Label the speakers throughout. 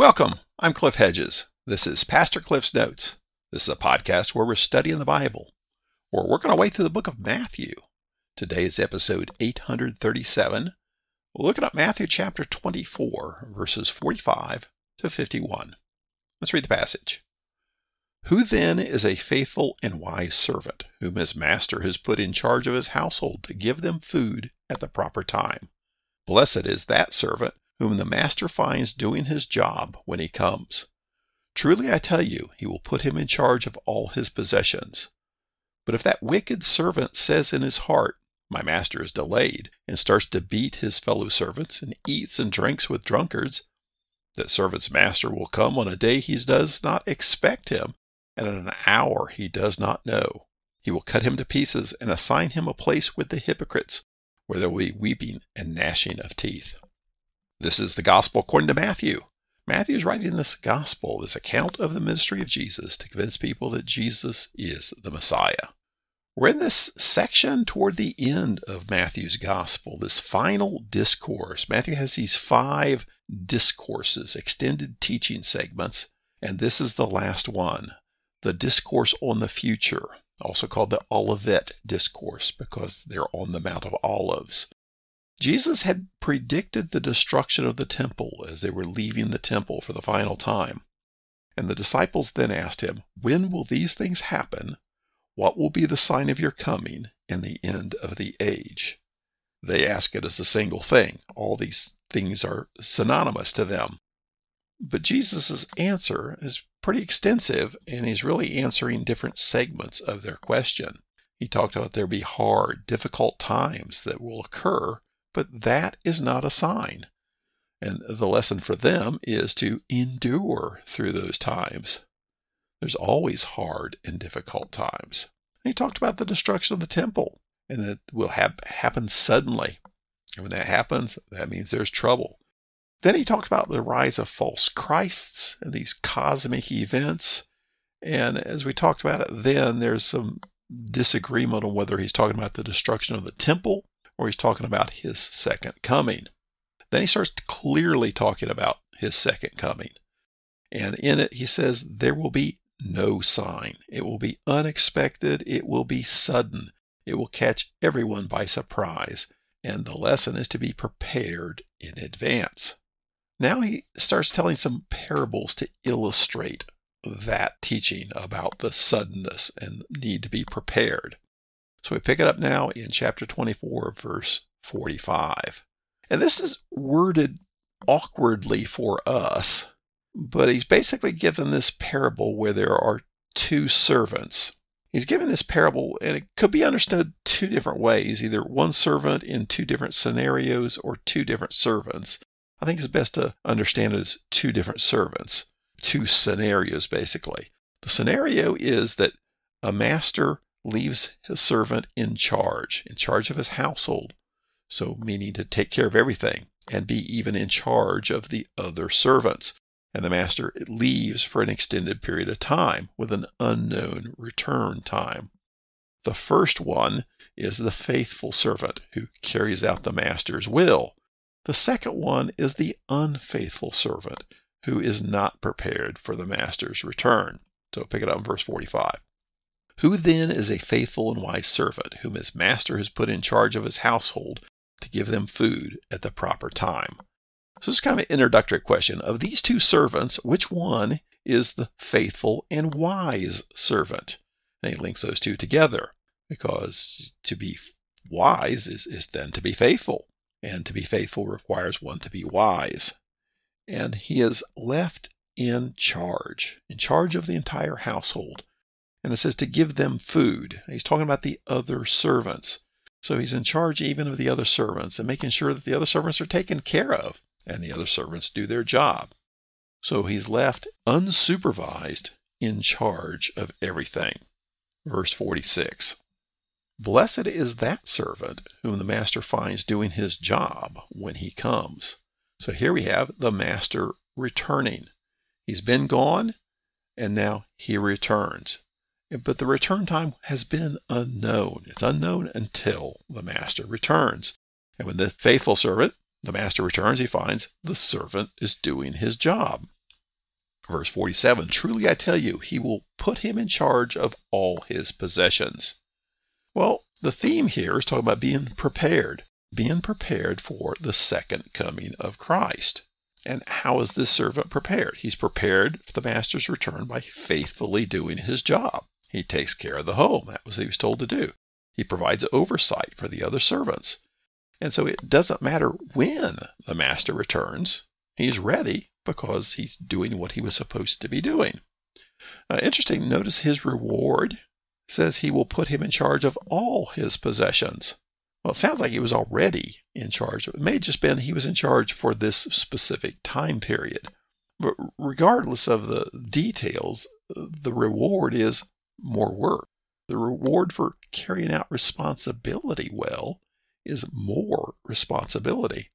Speaker 1: Welcome. I'm Cliff Hedges. This is Pastor Cliff's Notes. This is a podcast where we're studying the Bible. We're working our way through the book of Matthew. Today is episode 837. We're looking at Matthew chapter 24, verses 45 to 51. Let's read the passage. Who then is a faithful and wise servant, whom his master has put in charge of his household to give them food at the proper time? Blessed is that servant whom the master finds doing his job when he comes. Truly I tell you, he will put him in charge of all his possessions. But if that wicked servant says in his heart, My master is delayed, and starts to beat his fellow servants, and eats and drinks with drunkards, that servant's master will come on a day he does not expect him, and at an hour he does not know. He will cut him to pieces and assign him a place with the hypocrites, where there will be weeping and gnashing of teeth. This is the gospel according to Matthew. Matthew is writing this gospel, this account of the ministry of Jesus, to convince people that Jesus is the Messiah. We're in this section toward the end of Matthew's gospel, this final discourse. Matthew has these five discourses, extended teaching segments, and this is the last one the discourse on the future, also called the Olivet discourse because they're on the Mount of Olives. Jesus had predicted the destruction of the temple as they were leaving the temple for the final time. And the disciples then asked him, When will these things happen? What will be the sign of your coming and the end of the age? They ask it as a single thing. All these things are synonymous to them. But Jesus' answer is pretty extensive, and he's really answering different segments of their question. He talked about there be hard, difficult times that will occur but that is not a sign. And the lesson for them is to endure through those times. There's always hard and difficult times. And he talked about the destruction of the temple and that will have, happen suddenly. And when that happens, that means there's trouble. Then he talked about the rise of false Christs and these cosmic events. And as we talked about it then, there's some disagreement on whether he's talking about the destruction of the temple or he's talking about his second coming. Then he starts clearly talking about his second coming. And in it, he says, there will be no sign. It will be unexpected. It will be sudden. It will catch everyone by surprise. And the lesson is to be prepared in advance. Now he starts telling some parables to illustrate that teaching about the suddenness and need to be prepared. So we pick it up now in chapter 24, verse 45. And this is worded awkwardly for us, but he's basically given this parable where there are two servants. He's given this parable, and it could be understood two different ways either one servant in two different scenarios or two different servants. I think it's best to understand it as two different servants, two scenarios basically. The scenario is that a master leaves his servant in charge, in charge of his household. So, meaning to take care of everything and be even in charge of the other servants. And the master leaves for an extended period of time with an unknown return time. The first one is the faithful servant who carries out the master's will. The second one is the unfaithful servant who is not prepared for the master's return. So pick it up in verse 45. Who then is a faithful and wise servant, whom his master has put in charge of his household to give them food at the proper time? So it's kind of an introductory question. Of these two servants, which one is the faithful and wise servant? And he links those two together because to be wise is, is then to be faithful. And to be faithful requires one to be wise. And he is left in charge, in charge of the entire household. And it says to give them food. He's talking about the other servants. So he's in charge even of the other servants and making sure that the other servants are taken care of and the other servants do their job. So he's left unsupervised in charge of everything. Verse 46 Blessed is that servant whom the master finds doing his job when he comes. So here we have the master returning. He's been gone and now he returns. But the return time has been unknown. It's unknown until the master returns. And when the faithful servant, the master returns, he finds the servant is doing his job. Verse 47 Truly I tell you, he will put him in charge of all his possessions. Well, the theme here is talking about being prepared, being prepared for the second coming of Christ. And how is this servant prepared? He's prepared for the master's return by faithfully doing his job. He takes care of the home. That was what he was told to do. He provides oversight for the other servants. And so it doesn't matter when the master returns. He's ready because he's doing what he was supposed to be doing. Uh, interesting, notice his reward says he will put him in charge of all his possessions. Well, it sounds like he was already in charge. It may have just been he was in charge for this specific time period. But regardless of the details, the reward is more work. The reward for carrying out responsibility well is more responsibility.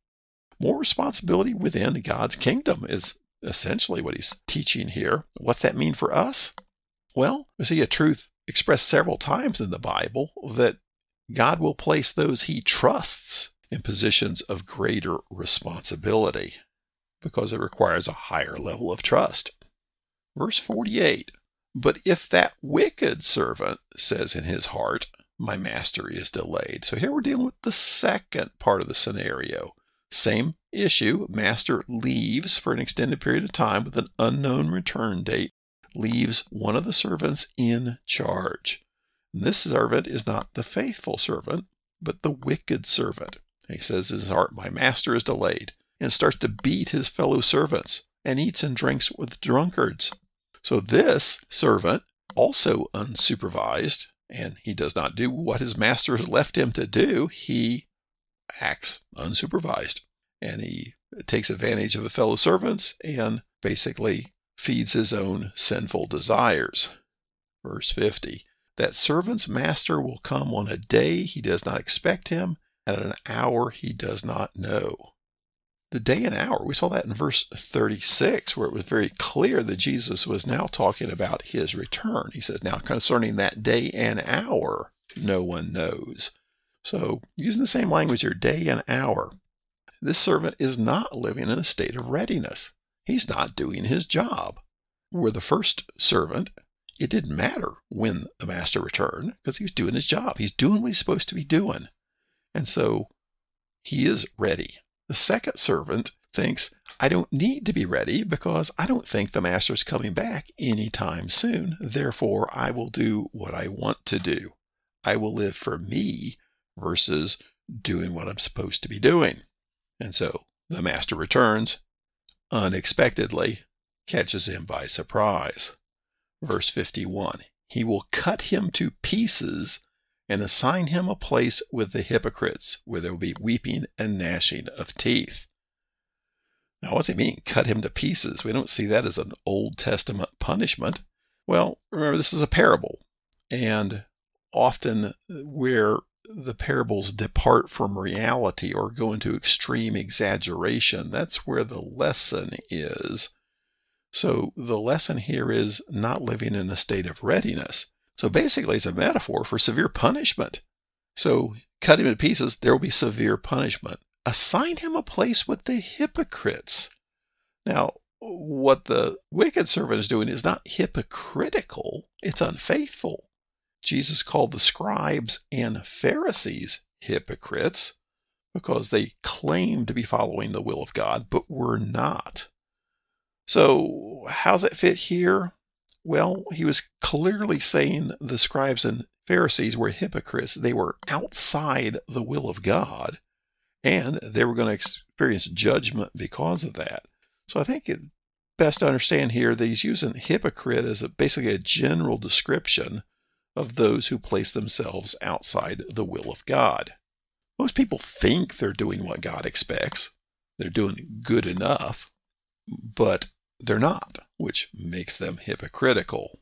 Speaker 1: More responsibility within God's kingdom is essentially what he's teaching here. What's that mean for us? Well, we see a truth expressed several times in the Bible that God will place those he trusts in positions of greater responsibility because it requires a higher level of trust. Verse 48 But if that wicked servant says in his heart, My master is delayed. So here we're dealing with the second part of the scenario. Same issue. Master leaves for an extended period of time with an unknown return date, leaves one of the servants in charge. This servant is not the faithful servant, but the wicked servant. He says in his heart, My master is delayed, and starts to beat his fellow servants and eats and drinks with drunkards. So this servant, also unsupervised, and he does not do what his master has left him to do, he acts unsupervised. And he takes advantage of a fellow servants and basically feeds his own sinful desires. Verse 50 that servant's master will come on a day he does not expect him, at an hour he does not know. The day and hour, we saw that in verse 36, where it was very clear that Jesus was now talking about his return. He says, Now concerning that day and hour, no one knows. So, using the same language here, day and hour, this servant is not living in a state of readiness. He's not doing his job. Where the first servant it didn't matter when the master returned because he was doing his job. He's doing what he's supposed to be doing. And so he is ready. The second servant thinks, I don't need to be ready because I don't think the master's coming back anytime soon. Therefore, I will do what I want to do. I will live for me versus doing what I'm supposed to be doing. And so the master returns unexpectedly, catches him by surprise verse 51. He will cut him to pieces and assign him a place with the hypocrites, where there will be weeping and gnashing of teeth. Now, what does he mean, cut him to pieces? We don't see that as an Old Testament punishment. Well, remember, this is a parable, and often where the parables depart from reality or go into extreme exaggeration, that's where the lesson is. So the lesson here is not living in a state of readiness. So basically, it's a metaphor for severe punishment. So cut him in pieces, there will be severe punishment. Assign him a place with the hypocrites. Now, what the wicked servant is doing is not hypocritical, it's unfaithful. Jesus called the scribes and Pharisees hypocrites because they claimed to be following the will of God, but were not. So, how's that fit here? Well, he was clearly saying the scribes and Pharisees were hypocrites. They were outside the will of God, and they were going to experience judgment because of that. So, I think it best to understand here that he's using hypocrite as a, basically a general description of those who place themselves outside the will of God. Most people think they're doing what God expects, they're doing good enough, but they're not, which makes them hypocritical.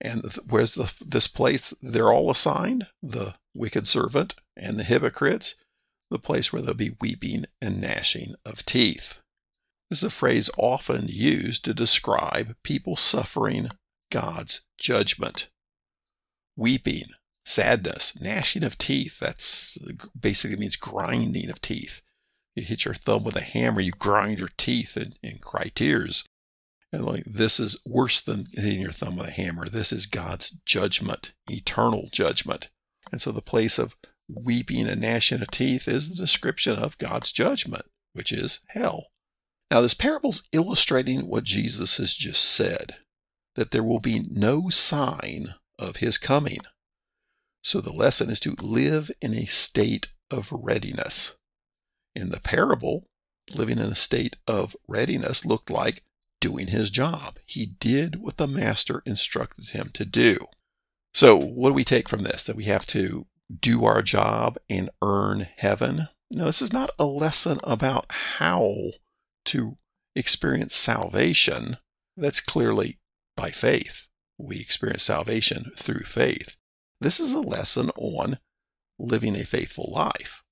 Speaker 1: And where's the, this place they're all assigned? The wicked servant and the hypocrites, the place where there'll be weeping and gnashing of teeth. This is a phrase often used to describe people suffering God's judgment. Weeping, sadness, gnashing of teeth, that's basically means grinding of teeth. You hit your thumb with a hammer, you grind your teeth and, and cry tears. And like, this is worse than hitting your thumb with a hammer. This is God's judgment, eternal judgment. And so the place of weeping and gnashing of teeth is the description of God's judgment, which is hell. Now, this parable is illustrating what Jesus has just said that there will be no sign of his coming. So the lesson is to live in a state of readiness. In the parable, living in a state of readiness looked like doing his job. He did what the master instructed him to do. So, what do we take from this? That we have to do our job and earn heaven? No, this is not a lesson about how to experience salvation. That's clearly by faith. We experience salvation through faith. This is a lesson on living a faithful life,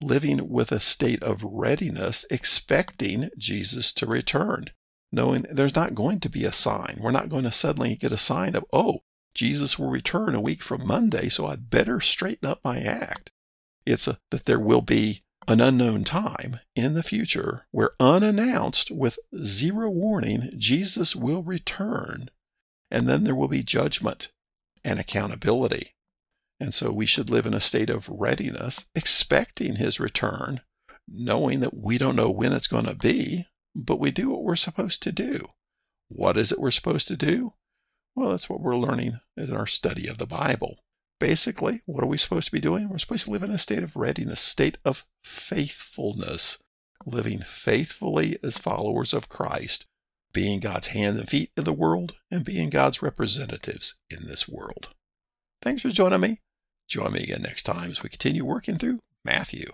Speaker 1: living with a state of readiness, expecting Jesus to return, knowing there's not going to be a sign. We're not going to suddenly get a sign of, oh, Jesus will return a week from Monday, so I'd better straighten up my act. It's a, that there will be an unknown time in the future where, unannounced, with zero warning, Jesus will return. And then there will be judgment and accountability. And so we should live in a state of readiness, expecting his return, knowing that we don't know when it's going to be, but we do what we're supposed to do. What is it we're supposed to do? Well, that's what we're learning in our study of the Bible. Basically, what are we supposed to be doing? We're supposed to live in a state of readiness, state of faithfulness, living faithfully as followers of Christ, being God's hands and feet in the world, and being God's representatives in this world. Thanks for joining me. Join me again next time as we continue working through Matthew.